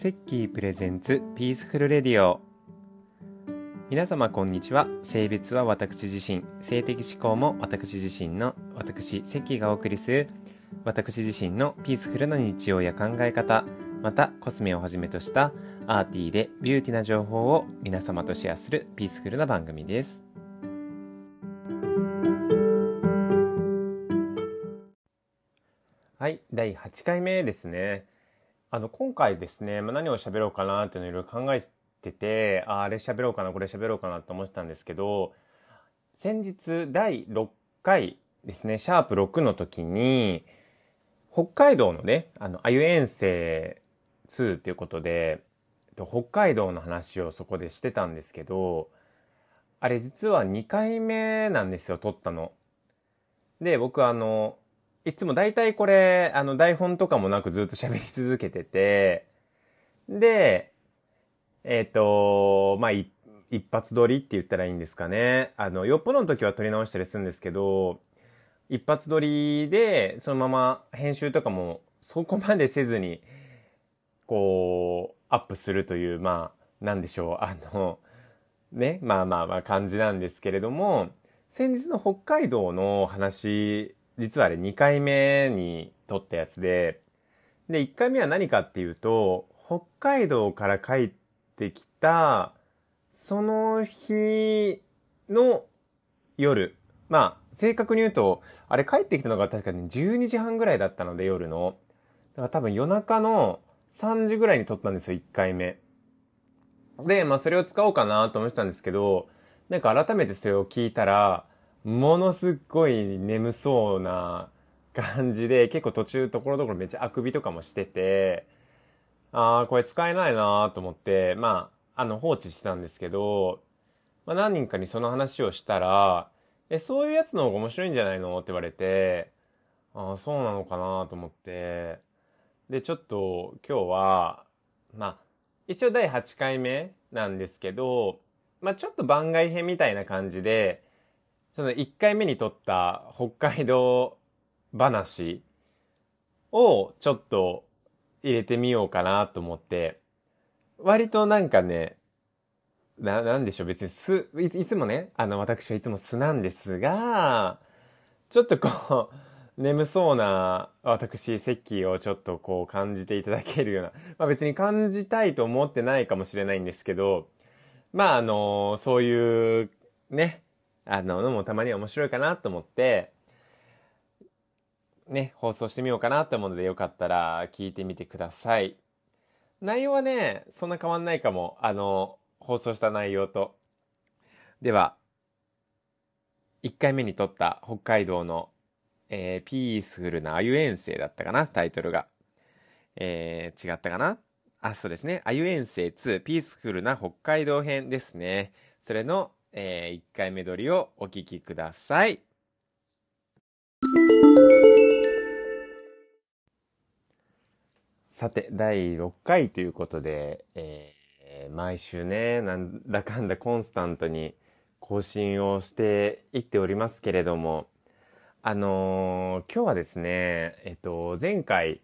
セッキー presents peaceful radio。皆様こんにちは。性別は私自身。性的指向も私自身の私セッキーがお送りする私自身の peaceful な日常や考え方またコスメをはじめとした arty でビューティな情報を皆様とシェアする peaceful な番組です。はい第8回目ですね。あの、今回ですね、まあ、何を喋ろうかなっていうのをいろいろ考えてて、ああれ喋ろうかな、これ喋ろうかなって思ってたんですけど、先日第6回ですね、シャープ6の時に、北海道のね、あの、あゆ遠征2っていうことで、北海道の話をそこでしてたんですけど、あれ実は2回目なんですよ、撮ったの。で、僕あの、いつも大体これ、あの、台本とかもなくずっと喋り続けてて、で、えっ、ー、と、まあ、一発撮りって言ったらいいんですかね。あの、よっぽどの時は撮り直したりするんですけど、一発撮りで、そのまま編集とかもそこまでせずに、こう、アップするという、まあ、なんでしょう、あの、ね、まあまあまあ感じなんですけれども、先日の北海道の話実はあれ2回目に撮ったやつで、で、1回目は何かっていうと、北海道から帰ってきた、その日の夜。まあ、正確に言うと、あれ帰ってきたのが確かに12時半ぐらいだったので夜の。だから多分夜中の3時ぐらいに撮ったんですよ、1回目。で、まあそれを使おうかなと思ってたんですけど、なんか改めてそれを聞いたら、ものすっごい眠そうな感じで、結構途中ところどころめっちゃあくびとかもしてて、ああ、これ使えないなと思って、まあ、あの、放置してたんですけど、まあ何人かにその話をしたら、え、そういうやつの方が面白いんじゃないのって言われて、ああ、そうなのかなと思って、で、ちょっと今日は、まあ、一応第8回目なんですけど、まあちょっと番外編みたいな感じで、その1回目に撮った北海道話をちょっと入れてみようかなと思って、割となんかね、な、なんでしょう、別にす、いいつもね、あの、私はいつも素なんですが、ちょっとこう、眠そうな私、セッキーをちょっとこう感じていただけるような、まあ別に感じたいと思ってないかもしれないんですけど、まああの、そういう、ね、あの、のもたまには面白いかなと思って、ね、放送してみようかなと思うのでよかったら聞いてみてください。内容はね、そんな変わんないかも。あの、放送した内容と。では、1回目に撮った北海道の、えー、ピースフルなあゆ遠征だったかな、タイトルが。えー、違ったかな？あ、そうですね。あゆ遠征2、ピースフルな北海道編ですね。それのえー、1回目撮りをお聞きください。さて、第6回ということで、えー、毎週ね、なんだかんだコンスタントに更新をしていっておりますけれども、あのー、今日はですね、えっと、前回、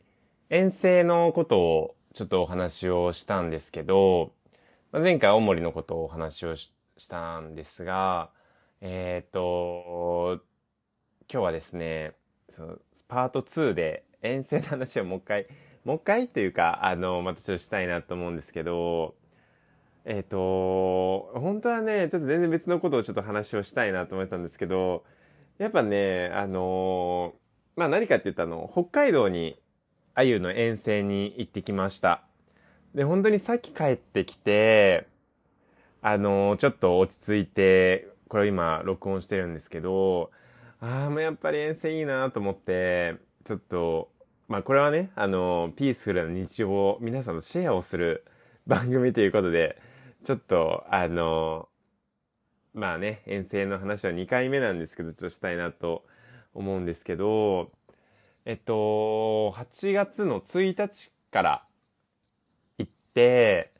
遠征のことをちょっとお話をしたんですけど、前回青森のことをお話をししたんですが、えっ、ー、と、今日はですね、そのパート2で遠征の話をもう一回、もう一回というか、あの、またちょっとしたいなと思うんですけど、えっ、ー、と、本当はね、ちょっと全然別のことをちょっと話をしたいなと思ったんですけど、やっぱね、あのまあ何かって言ったの、北海道にあゆの遠征に行ってきました。で、本当にさっき帰ってきて、あの、ちょっと落ち着いて、これ今録音してるんですけど、ああ、もうやっぱり遠征いいなと思って、ちょっと、まあこれはね、あの、ピースフルな日常を皆さんとシェアをする番組ということで、ちょっと、あの、まあね、遠征の話は2回目なんですけど、ちょっとしたいなと思うんですけど、えっと、8月の1日から行って、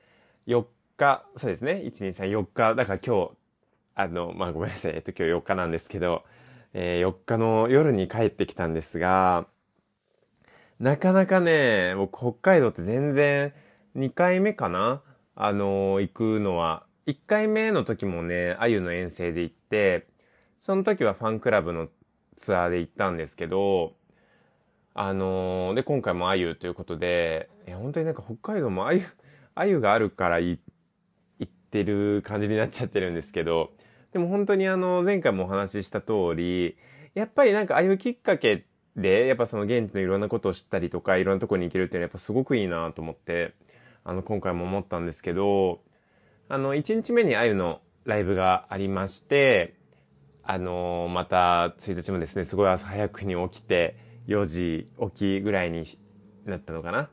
4日、そうですね。1、2、3、4日。だから今日、あの、まあ、ごめんなさい。えっと、今日4日なんですけど、えー、4日の夜に帰ってきたんですが、なかなかね、僕、北海道って全然、2回目かな？あの、行くのは。1回目の時もね、あゆの遠征で行って、その時はファンクラブのツアーで行ったんですけど、あのー、で、今回もあゆということで、いや、本当になんか北海道もあゆ、あゆがあるから行ってる感じになっちゃってるんですけど、でも本当にあの、前回もお話しした通り、やっぱりなんかあゆきっかけで、やっぱその現地のいろんなことを知ったりとか、いろんなとこに行けるっていうのはやっぱすごくいいなと思って、あの、今回も思ったんですけど、あの、1日目にあゆのライブがありまして、あのまた1日もですね、すごい朝早くに起きて、4時起きぐらいになったのかな。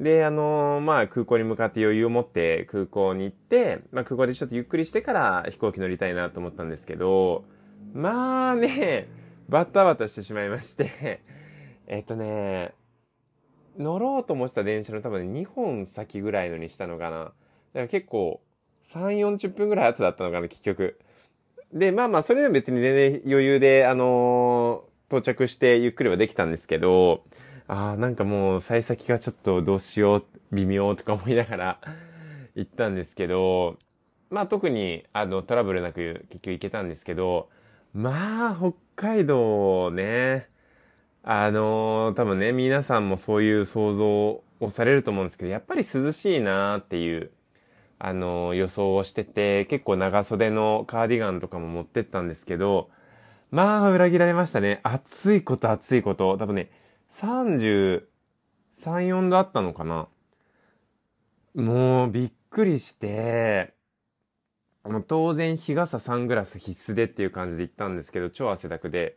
で、あのー、まあ、空港に向かって余裕を持って空港に行って、まあ、空港でちょっとゆっくりしてから飛行機乗りたいなと思ったんですけど、まあね、バタバタしてしまいまして えっとね、乗ろうと思ってた電車の多分、ね、2本先ぐらいのにしたのかな。だから結構、3、40分ぐらい後だったのかな、結局。で、まあまあ、それでも別に全然余裕で、あのー到着してゆっくりはできたんですけど、ああ、なんかもう、幸先がちょっとどうしよう、微妙とか思いながら 行ったんですけど、まあ特に、あの、トラブルなく結局行けたんですけど、まあ、北海道ね、あの多分ね、皆さんもそういう想像をされると思うんですけど、やっぱり涼しいなーっていう、あの予想をしてて、結構長袖のカーディガンとかも持ってったんですけど、まあ、裏切られましたね。暑いこと暑いこと。多分ね、33、4度あったのかな。もう、びっくりして、もう当然日傘サングラス必須でっていう感じで行ったんですけど、超汗だくで。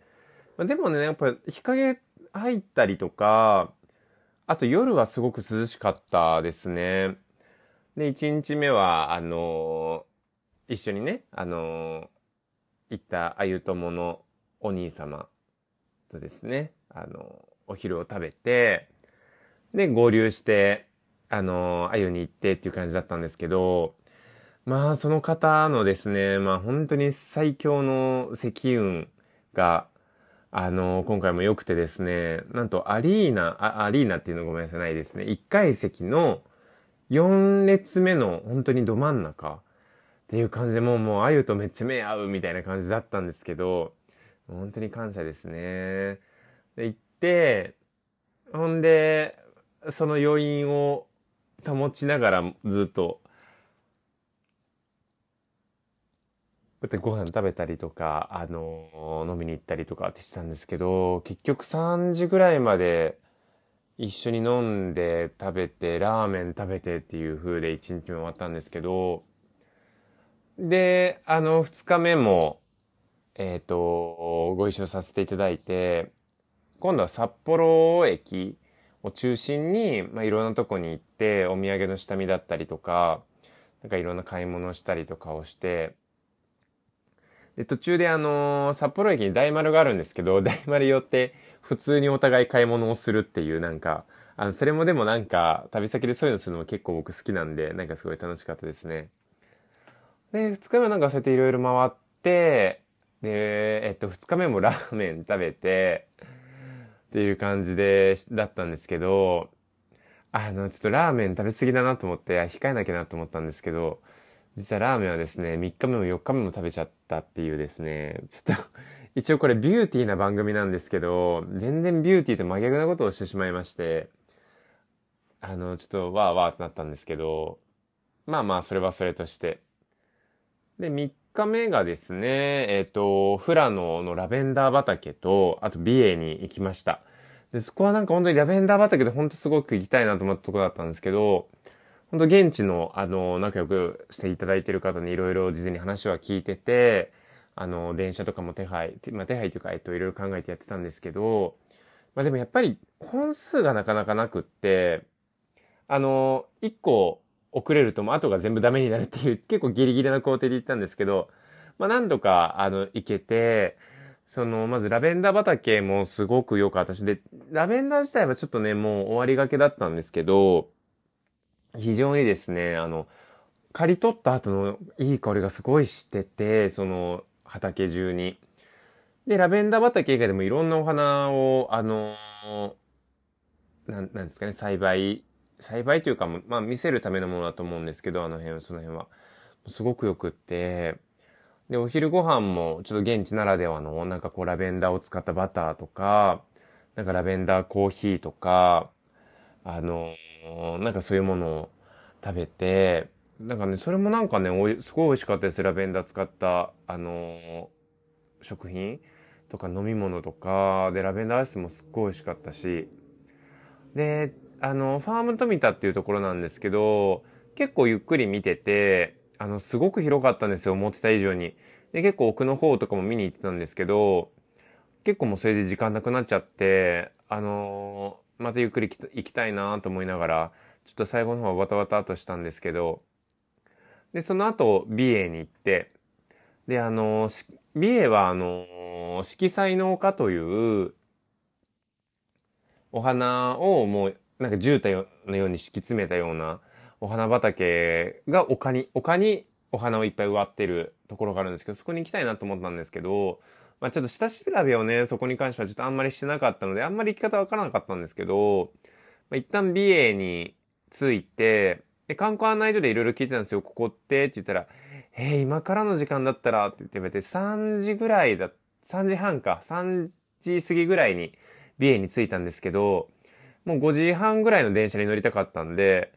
まあ、でもね、やっぱ日陰入ったりとか、あと夜はすごく涼しかったですね。で、1日目は、あのー、一緒にね、あのー、行ったあゆとものお兄様とですね、あの、お昼を食べて、で、合流して、あの、あゆに行ってっていう感じだったんですけど、まあ、その方のですね、まあ本当に最強の積運が、あの、今回も良くてですね、なんとアリーナ、あアリーナっていうのごめんなさいないですね。1階席の4列目の本当にど真ん中っていう感じでもう、もう、あゆとめっちゃ目合うみたいな感じだったんですけど、本当に感謝ですね。で、行って、ほんで、その余韻を保ちながらずっと、こうやってご飯食べたりとか、あの、飲みに行ったりとかってしてたんですけど、結局3時ぐらいまで一緒に飲んで食べて、ラーメン食べてっていう風で1日目終わったんですけど、で、あの、二日目も、えっ、ー、と、ご一緒させていただいて、今度は札幌駅を中心に、まあ、いろんなとこに行って、お土産の下見だったりとか、なんかいろんな買い物をしたりとかをして、で、途中であのー、札幌駅に大丸があるんですけど、大丸寄って普通にお互い買い物をするっていうなんか、あの、それもでもなんか、旅先でそういうのするのも結構僕好きなんで、なんかすごい楽しかったですね。で、二日目はなんかそうやっていろいろ回って、で、えっと、二日目もラーメン食べて、っていう感じで、だったんですけど、あの、ちょっとラーメン食べ過ぎだなと思って、控えなきゃなと思ったんですけど、実はラーメンはですね、3日目も4日目も食べちゃったっていうですね、ちょっと 一応これビューティーな番組なんですけど、全然ビューティーと真逆なことをしてしまいまして、あの、ちょっとわーわーってなったんですけど、まあまあ、それはそれとして、で、3日目がですね、えっ、ー、と、富良野のラベンダー畑と、あと美瑛に行きました。で、そこはなんか本当にラベンダー畑で本当すごく行きたいなと思ったところだったんですけど、本当現地の、あの、仲良くしていただいている方にいろいろ事前に話は聞いてて、あの、電車とかも手配、まあ、手配というか、えっと、いろいろ考えてやってたんですけど、まあ、でもやっぱり本数がなかなかなくって、あの、一個、遅れるともう後が全部ダメになるっていう 結構ギリギリな工程で行ったんですけど、まあなんとかあの行けて、その、まずラベンダー畑もすごく良かったし、で、ラベンダー自体はちょっとね、もう終わりがけだったんですけど、非常にですね、あの、刈り取った後のいい香りがすごいしてて、その畑中に。で、ラベンダー畑以外でもいろんなお花を、あの、なん、なんですかね、栽培栽培というか、まあ見せるためのものだと思うんですけど、あの辺、その辺は。すごくよくって、で、お昼ご飯もちょっと現地ならではの、なんかこうラベンダーを使ったバターとか、なんかラベンダーコーヒーとか、あの、なんかそういうものを食べて、なんかね、それもなんかね、お、すごい美味しかったです。ラベンダー使った、あの食品とか飲み物とか、で、ラベンダーアイスもすっごい美味しかったし、で、あの、ファーム富田っていうところなんですけど、結構ゆっくり見てて、あの、すごく広かったんですよ、思ってた以上に。で、結構奥の方とかも見に行ってたんですけど、結構もうそれで時間なくなっちゃって、あのー、またゆっくり行きたいなと思いながら、ちょっと最後の方はバタバタとしたんですけど、で、その後、美瑛に行って、で、あのー、美瑛はあのー、色彩農家という、お花をもう、なんか絨毯のように敷き詰めたようなお花畑が丘に、丘にお花をいっぱい植わってるところがあるんですけど、そこに行きたいなと思ったんですけど、まあちょっと下調べをね、そこに関してはちょっとあんまりしてなかったので、あんまり行き方わからなかったんですけど、まあ、一旦美瑛に着いて、で、観光案内所でいろいろ聞いてたんですよ。ここってって言ったら、えー、今からの時間だったらって言って言われて、3時ぐらいだ、3時半か、3時過ぎぐらいに美瑛に着いたんですけど、もう5時半ぐらいの電車に乗りたかったんで、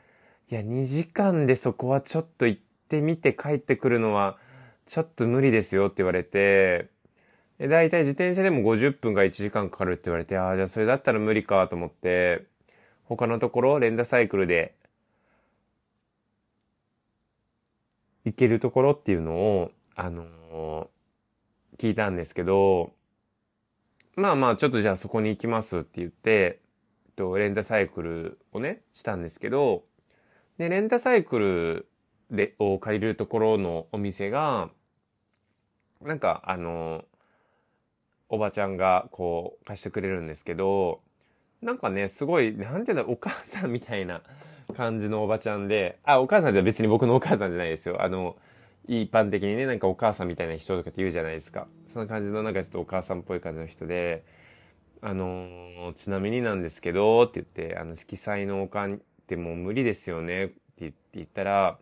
いや、2時間でそこはちょっと行ってみて帰ってくるのは、ちょっと無理ですよって言われて、だいたい自転車でも50分か1時間かかるって言われて、ああ、じゃあそれだったら無理かと思って、他のところ、レンダサイクルで、行けるところっていうのを、あのー、聞いたんですけど、まあまあ、ちょっとじゃあそこに行きますって言って、と、レンタサイクルをね、したんですけど、で、レンタサイクルで、を借りるところのお店が、なんか、あの、おばちゃんがこう貸してくれるんですけど、なんかね、すごい、なんていうんだ、お母さんみたいな感じのおばちゃんで、あ、お母さんじゃ別に僕のお母さんじゃないですよ。あの、一般的にね、なんかお母さんみたいな人とかって言うじゃないですか。そんな感じのなんかちょっとお母さんっぽい感じの人で、あの、ちなみになんですけど、って言って、あの、色彩のおかんってもう無理ですよねって言ったら、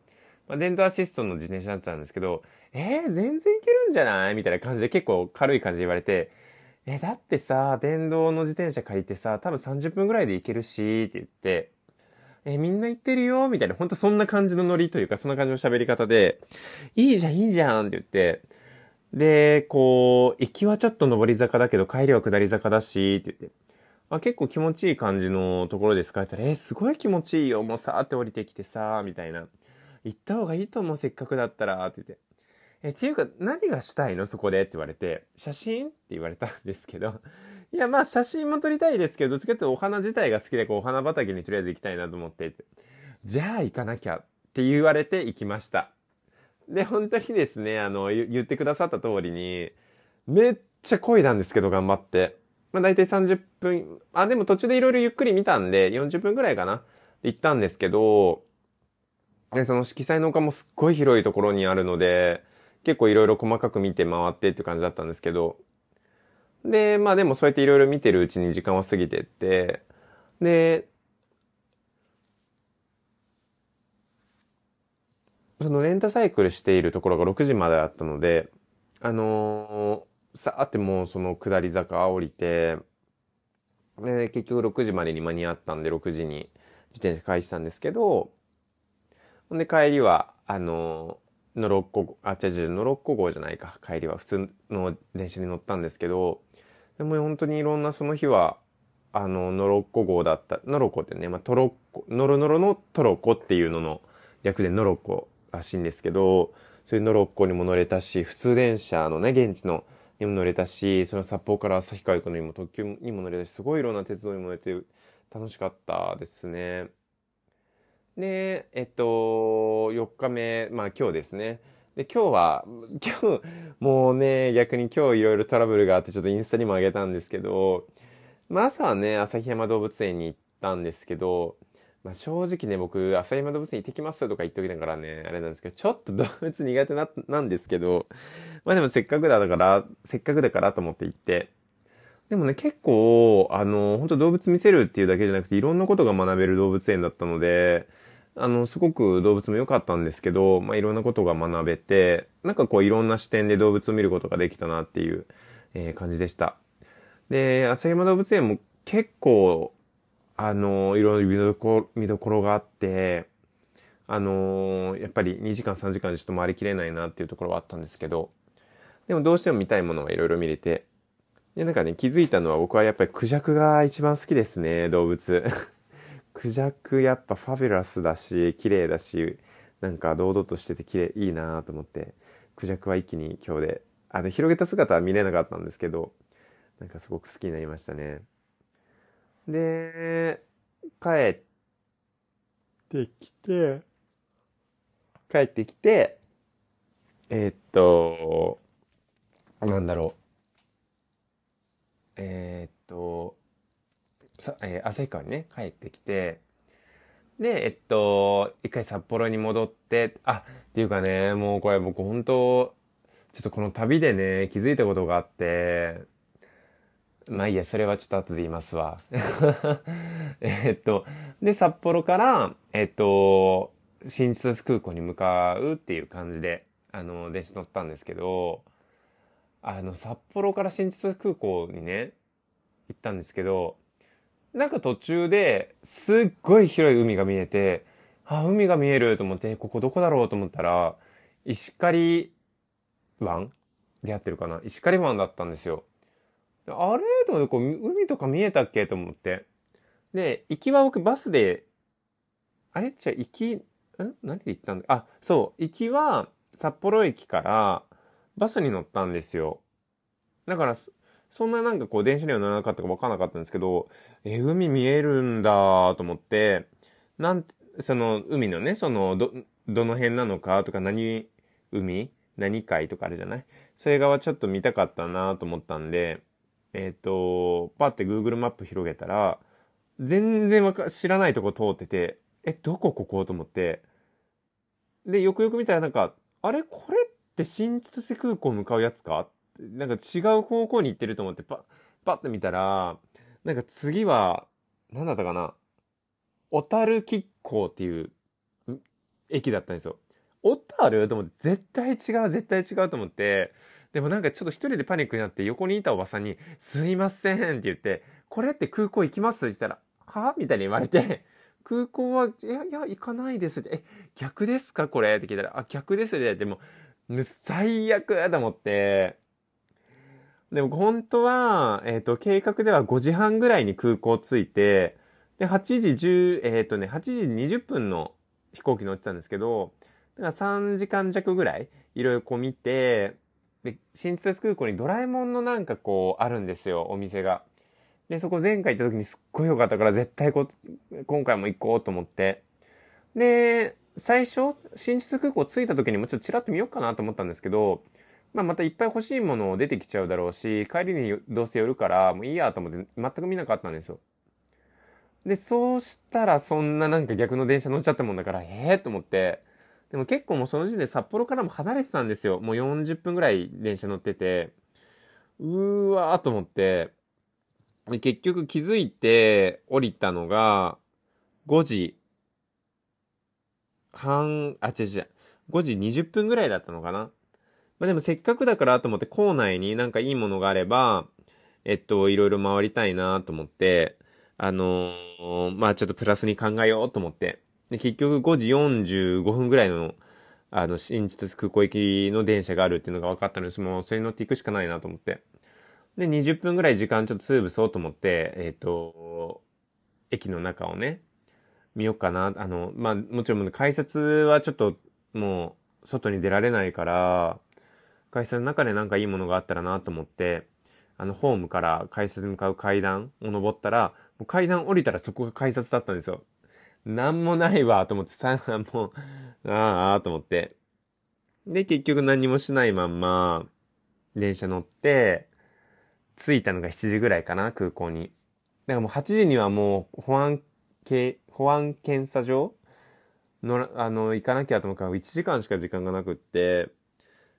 まあ、電動アシストの自転車だったんですけど、えー、全然いけるんじゃない？みたいな感じで結構軽い感じで言われて、え、だってさ、電動の自転車借りてさ、多分30分ぐらいで行けるし、って言って、え、みんな行ってるよ？みたいな、ほんとそんな感じのノリというか、そんな感じの喋り方で、いいじゃん、いいじゃんって言って、で、こう、行きはちょっと上り坂だけど、帰りは下り坂だし、って言って、まあ、結構気持ちいい感じのところですかって言ったら、えー、すごい気持ちいいよ。もうさーって降りてきてさーみたいな。行った方がいいと思う、せっかくだったら、って言って。え、っていうか、何がしたいの？そこでって言われて、写真？って言われたんですけど。いや、まあ、写真も撮りたいですけど、どっちかっていうとお花自体が好きで、こう、お花畑にとりあえず行きたいなと思って。じゃあ行かなきゃって言われて行きました。で、本当にですね、あの、言ってくださった通りに、めっちゃ恋なんですけど、頑張って。まあ大体30分、あ、でも途中でいろいろゆっくり見たんで、40分くらいかな。行ったんですけど、で、その色彩の丘もすっごい広いところにあるので、結構いろいろ細かく見て回ってって感じだったんですけど、で、まあでもそうやっていろいろ見てるうちに時間は過ぎてって、で、そのレンタサイクルしているところが6時まであったので、あのさーってもうその下り坂降りて、で、結局6時までに間に合ったんで、6時に自転車返したんですけど、ほんで帰りは、あの、のろっこ、あ、違う違う、のろっこ号じゃないか。帰りは普通の電車に乗ったんですけど、でも本当にいろんなその日は、あの、のろっこ号だった、のろこってね、まあ、トロッコ、のろのろのトロコっていうのの略でのろっこらしいんですけど、そういうのろっこにも乗れたし、普通電車のね、現地のにも乗れたし、その札幌から旭川行くのにも特急にも乗れたし、すごいいろんな鉄道にも乗れて楽しかったですね。で、えっと、4日目、まあ今日ですね。で、今日は、今日、もうね、逆に今日いろいろトラブルがあってちょっとインスタにも上げたんですけど、まあ朝はね、旭山動物園に行ったんですけど、まあ、正直ね、僕、朝山動物園行ってきますとか言っておきながらね、あれなんですけど、ちょっと動物苦手な、なんですけど、まあでもせっかくだから、せっかくだからと思って行って、でもね、結構、あの、本当動物見せるっていうだけじゃなくて、いろんなことが学べる動物園だったので、あの、すごく動物も良かったんですけど、まあ、いろんなことが学べて、なんかこういろんな視点で動物を見ることができたなっていう、えー、感じでした。で、旭山動物園も結構、あの、いろいろ見どころ、見どころがあって、あのやっぱり2時間3時間でちょっと回りきれないなっていうところはあったんですけど、でもどうしても見たいものはいろいろ見れて、で、なんかね、気づいたのは僕はやっぱりクジャクが一番好きですね、動物。クジャクやっぱファビュラスだし、綺麗だし、なんか堂々としてて綺麗、いいなと思って、クジャクは一気に今日で、あの、広げた姿は見れなかったんですけど、なんかすごく好きになりましたね。で、帰ってきて、帰ってきて、えー、っと、なんだろう。えー、っと、さ、えー、旭川にね、帰ってきて、で、えっと、一回札幌に戻って、あ、っていうかね、もうこれ僕本当ちょっとこの旅でね、気づいたことがあって、まあいいや、それはちょっと後で言いますわ。えっと、で、札幌から、えっと、新千歳空港に向かうっていう感じで、あの、電車乗ったんですけど、あの、札幌から新千歳空港にね、行ったんですけど、なんか途中ですっごい広い海が見えて、あ、海が見えると思って、ここどこだろうと思ったら、石狩湾でやってるかな？石狩湾だったんですよ。あれ？と思って、こう、海とか見えたっけ？と思って。で、行きは僕バスで、あれ？じゃあ行き、ん？何で行ったんだ？あ、そう、行きは札幌駅からバスに乗ったんですよ。だから、そんななんかこう電車には乗らなかったか分からなかったんですけど、え、海見えるんだと思って、なん、その海のね、その、ど、どの辺なのかとか何海？何海？とかあるじゃない？それ側ちょっと見たかったなと思ったんで、えっ、ー、と、パって Google マップ広げたら、全然わか、知らないとこ通ってて、え、どこここと思って、で、よくよく見たらなんか、あれ？これって新千歳空港向かうやつか？なんか違う方向に行ってると思ってパッ、パッと見たら、なんか次は、なんだったかな？小樽吉港っていう駅だったんですよ。小樽？と思って、絶対違う、絶対違うと思って、でもなんかちょっと一人でパニックになって横にいたおばさんに、すいませんって言って、これって空港行きます？って言ったら、は？みたいに言われて、空港は、いや、いや、行かないですって、え、逆ですか？これ？って聞いたら、あ、逆ですって、でも、最悪と思って、でも本当は、えっ、ー、と、計画では5時半ぐらいに空港着いて、で、8時10、えっ、ー、とね、8時20分の飛行機乗ってたんですけど、だから3時間弱ぐらい、いろいろこう見て、で、新千歳空港にドラえもんのなんかこう、あるんですよ、お店が。で、そこ前回行った時にすっごい良かったから、絶対こ今回も行こうと思って。で、最初、新千歳空港着いた時にもちょっとチラッと見ようかなと思ったんですけど、まあ、またいっぱい欲しいもの出てきちゃうだろうし、帰りにどうせ寄るから、もういいやと思って全く見なかったんですよ。で、そうしたらそんななんか逆の電車乗っちゃったもんだから、ええー、と思って、でも結構もうその時点で札幌からも離れてたんですよ。もう40分ぐらい電車乗ってて、うーわーと思って、結局気づいて降りたのが、5時半、あ、違う違う、5時20分ぐらいだったのかな。まあでもせっかくだからと思って校内になんかいいものがあれば、えっと、いろいろ回りたいなと思って、あのー、まあちょっとプラスに考えようと思って、で、結局5時45分ぐらいの、あの、新千歳空港行きの電車があるっていうのが分かったので、もうそれに乗っていくしかないなと思って。で、20分ぐらい時間ちょっと潰そうと思って、えっ、ー、と、駅の中をね、見ようかな。あの、まあ、もちろん改札はちょっともう外に出られないから、会社の中でなんかいいものがあったらなと思って、あの、ホームから改札に向かう階段を登ったら、もう階段降りたらそこが改札だったんですよ。なんもないわ、と思ってさ、もう、ああ、と思って。で、結局何もしないまんま、電車乗って、着いたのが7時ぐらいかな、空港に。だからもう8時にはもう、保安系、保安検査場の、あの、行かなきゃと思うから1時間しか時間がなくって、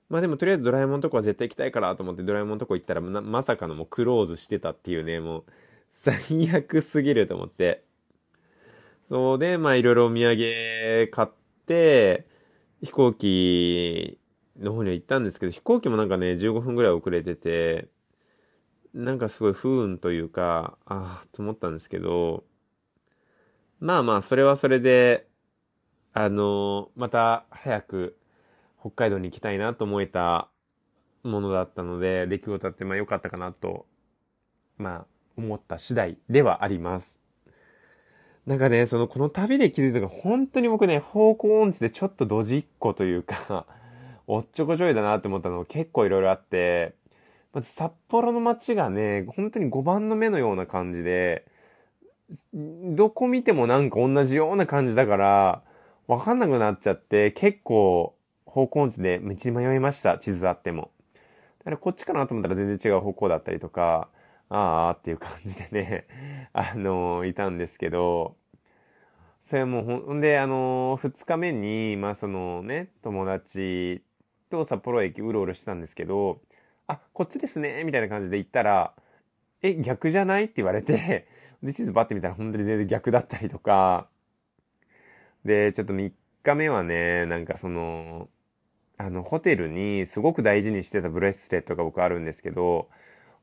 まあでもとりあえずドラえもんとこは絶対行きたいからと思ってドラえもんとこ行ったらまさかのもうクローズしてたっていうね、もう最悪すぎると思って。そうで、まあいろいろお土産買って、飛行機の方には行ったんですけど、飛行機もなんかね、15分ぐらい遅れてて、なんかすごい不運というか、ああ、と思ったんですけど、まあまあ、それはそれで、あの、また早く北海道に行きたいなと思えたものだったので、出来事あってまあ良かったかなと、まあ思った次第ではあります。なんかね、その、この旅で気づいたのが、本当に僕ね、方向音痴でちょっとドジっ子というかおっちょこちょいだなって思ったの結構いろいろあって、まず札幌の街がね、本当に5番の目のような感じで、どこ見てもなんか同じような感じだから、わかんなくなっちゃって、結構方向音痴で道に迷いました、地図あっても。だからこっちかなと思ったら全然違う方向だったりとか、ああっていう感じでね あのー、いたんですけど、それもほんで、あのー、二日目に、まあそのね、友達と札幌駅うろうろしてたんですけど、あ、こっちですね、みたいな感じで行ったら、え、逆じゃない？って言われて、で、地図バッて見たら本当に全然逆だったりとか、で、ちょっと3日目はね、なんかその、あの、ホテルにすごく大事にしてたブレスレットが僕あるんですけど、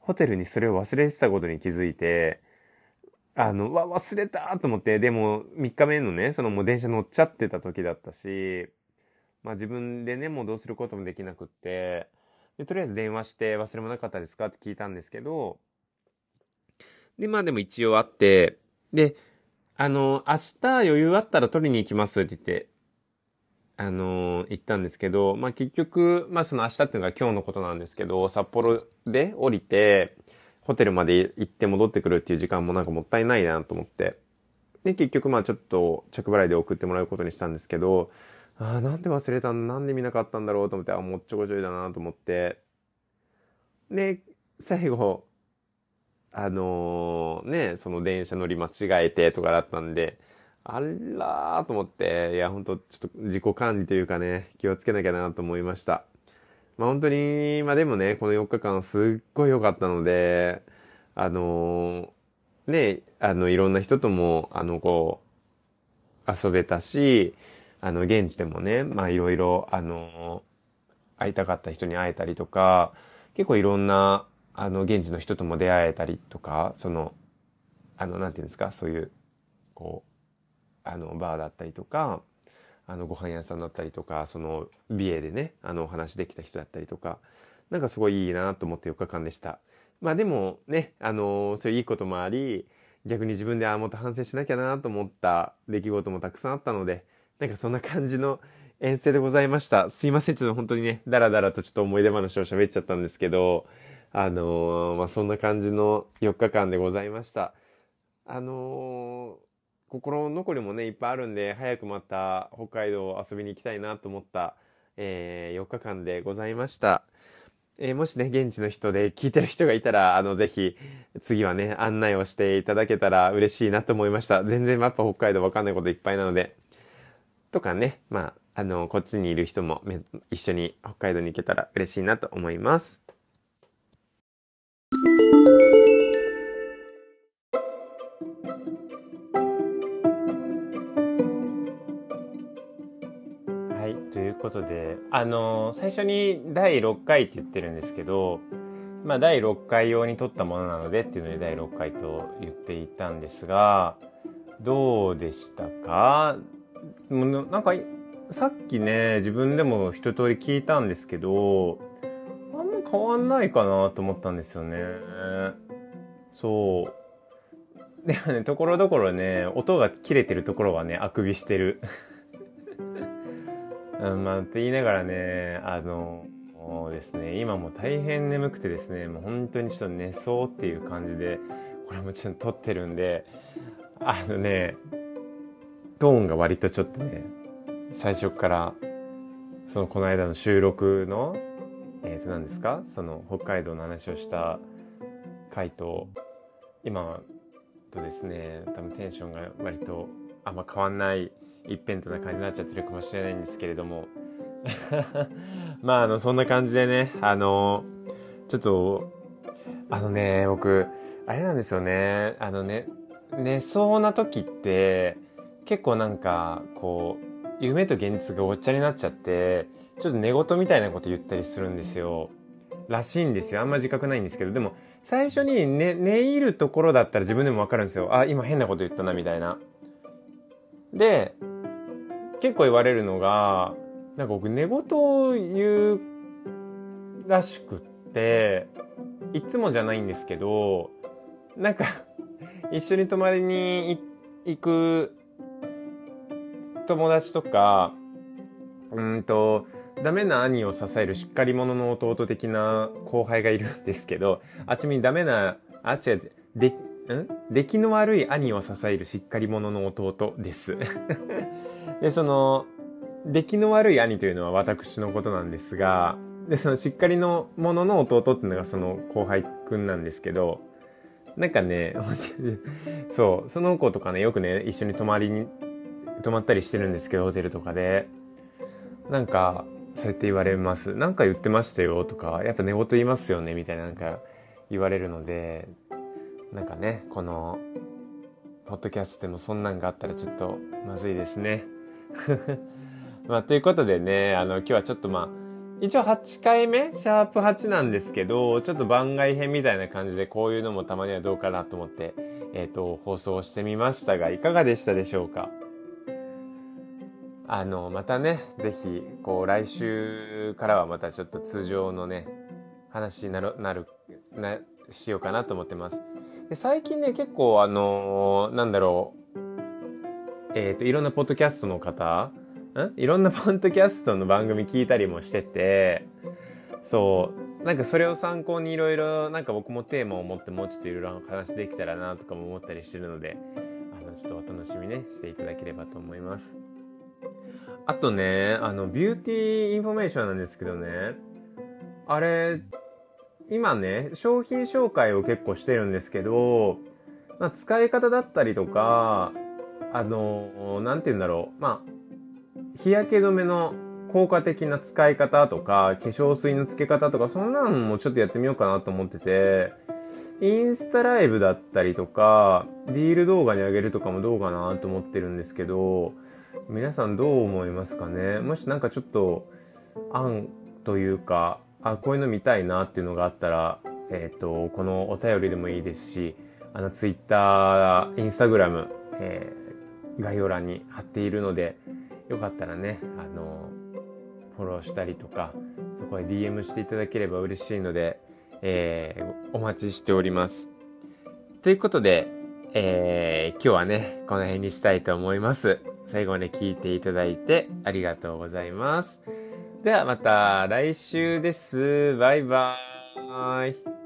ホテルにそれを忘れてたことに気づいて、あの、わ、忘れたと思って、でも3日目のね、そのもう電車乗っちゃってた時だったし、まあ自分でね、もうどうすることもできなくって、で、とりあえず電話して忘れ物なかったですかって聞いたんですけど、で、まあでも一応あって、で、あの、明日余裕あったら取りに行きますって言って、あのー、行ったんですけど、まあ、結局、まあ、その明日っていうのが今日のことなんですけど、札幌で降りて、ホテルまで行って戻ってくるっていう時間もなんかもったいないなと思って。で、結局まあちょっと着払いで送ってもらうことにしたんですけど、ああ、なんで忘れたんなんで見なかったんだろうと思って、あ、もっちょこちょいだなと思って。で、最後、あのー、ね、その電車乗り間違えてとかだったんで、あらーと思って、いや、ほんと、ちょっと自己管理というかね、気をつけなきゃなと思いました。まあ本当に、まあでもね、この4日間すっごい良かったので、あのー、ね、あの、いろんな人とも、あの、こう、遊べたし、あの、現地でもね、まあいろいろ、あのー、会いたかった人に会えたりとか、結構いろんな、あの、現地の人とも出会えたりとか、その、あの、なんていうんですか、そういう、こう、あの、バーだったりとか、あの、ご飯屋さんだったりとか、その、美瑛でね、あの、お話できた人だったりとか、なんかすごいいいなと思って4日間でした。まあでもね、あのそういういいこともあり、逆に自分であもっと反省しなきゃなと思った出来事もたくさんあったので、なんかそんな感じの遠征でございました。すいません、ちょっと本当にね、だらだらとちょっと思い出話を喋っちゃったんですけど、あのー、まあ、そんな感じの4日間でございました。あのー心残りもね、いっぱいあるんで、早くまた北海道遊びに行きたいなと思った、えー、4日間でございました。えー、もしね、現地の人で聞いてる人がいたら、あの、ぜひ、次はね、案内をしていただけたら嬉しいなと思いました。全然やっぱ北海道わかんないこといっぱいなので。とかね、まあ、あの、こっちにいる人も一緒に北海道に行けたら嬉しいなと思います。ということで、あのー、最初に第6回って言ってるんですけど、まあ第6回用に撮ったものなのでっていうので第6回と言っていたんですが、どうでしたか？もうなんか、さっきね、自分でも一通り聞いたんですけど、あんま変わんないかなと思ったんですよね。そう。でもね、ところどころね、音が切れてるところはね、あくびしてる。うん、まあ、って言いながらね、あの、ですね、今も大変眠くてですね、もう本当にちょっと寝そうっていう感じで、これもちょっと撮ってるんで、あのね、トーンが割とちょっとね、最初から、そのこの間の収録の、えっ、ー、と何ですかその北海道の話をした回と、今とですね、多分テンションが割とあんま変わんない一辺倒な感じになっちゃってるかもしれないんですけれども まあ、あの、そんな感じでね、あの、ちょっと、あのね、僕、あれなんですよね。あのね、寝そうな時って、結構なんか、こう、夢と現実がごっちゃになっちゃって、ちょっと寝言みたいなこと言ったりするんですよ。らしいんですよ。あんま自覚ないんですけど、でも、最初に寝、寝入るところだったら自分でもわかるんですよ。あ、今変なこと言ったな、みたいな。で、結構言われるのが、なんか僕寝言を言うらしくって、いつもじゃないんですけど、なんか 一緒に泊まりに行く友達とか、うんと、ダメな兄を支えるしっかり者の弟的な後輩がいるんですけど、あちみにダメな、あ、違う、で、ん？出来の悪い兄を支えるしっかり者の弟です。で、その、出来の悪い兄というのは私のことなんですが、で、そのしっかりの者の弟っていうのがその後輩くんなんですけど、なんかね、そう、その子とかね、よくね、一緒に泊まりに、泊まったりしてるんですけど、ホテルとかで。なんか、そうやって言われます。なんか言ってましたよとか、やっぱ寝言言いますよねみたいななんか言われるので、なんかね、この、ポッドキャストでもそんなんがあったらちょっとまずいですね。まあ、ということでね、あの、今日はちょっとまあ、一応8回目シャープ8なんですけど、ちょっと番外編みたいな感じでこういうのもたまにはどうかなと思って、えっ、ー、と、放送してみましたが、いかがでしたでしょうか？あの、またね、ぜひ、こう、来週からはまたちょっと通常のね、話になる、なる、な、しようかなと思ってます。で最近ね、結構あのー、なんだろう、えっ、ー、と、いろんなポッドキャストの方、ん？いろんなポッドキャストの番組聞いたりもしてて、そう、なんかそれを参考にいろいろ、なんか僕もテーマを持ってもうちょっといろいろ話できたらなとかも思ったりしてるので、あの、ちょっとお楽しみね、していただければと思います。あとね、あの、ビューティーインフォメーションなんですけどね、あれ、今ね、商品紹介を結構してるんですけど、まあ、使い方だったりとか、あの、なんて言うんだろう。まあ、日焼け止めの効果的な使い方とか、化粧水の付け方とか、そんなのもちょっとやってみようかなと思ってて、インスタライブだったりとか、リール動画に上げるとかもどうかなと思ってるんですけど、皆さんどう思いますかね？もしなんかちょっと案というか、あ、こういうの見たいなっていうのがあったら、えっ、ー、と、このお便りでもいいですし、あの、ツイッター、インスタグラム、え、概要欄に貼っているので、よかったらね、あの、フォローしたりとか、そこへ DM していただければ嬉しいので、えー、お待ちしております。ということで、えー、今日はね、この辺にしたいと思います。最後まで聞いていただいてありがとうございます。ではまた来週です。バイバーイ。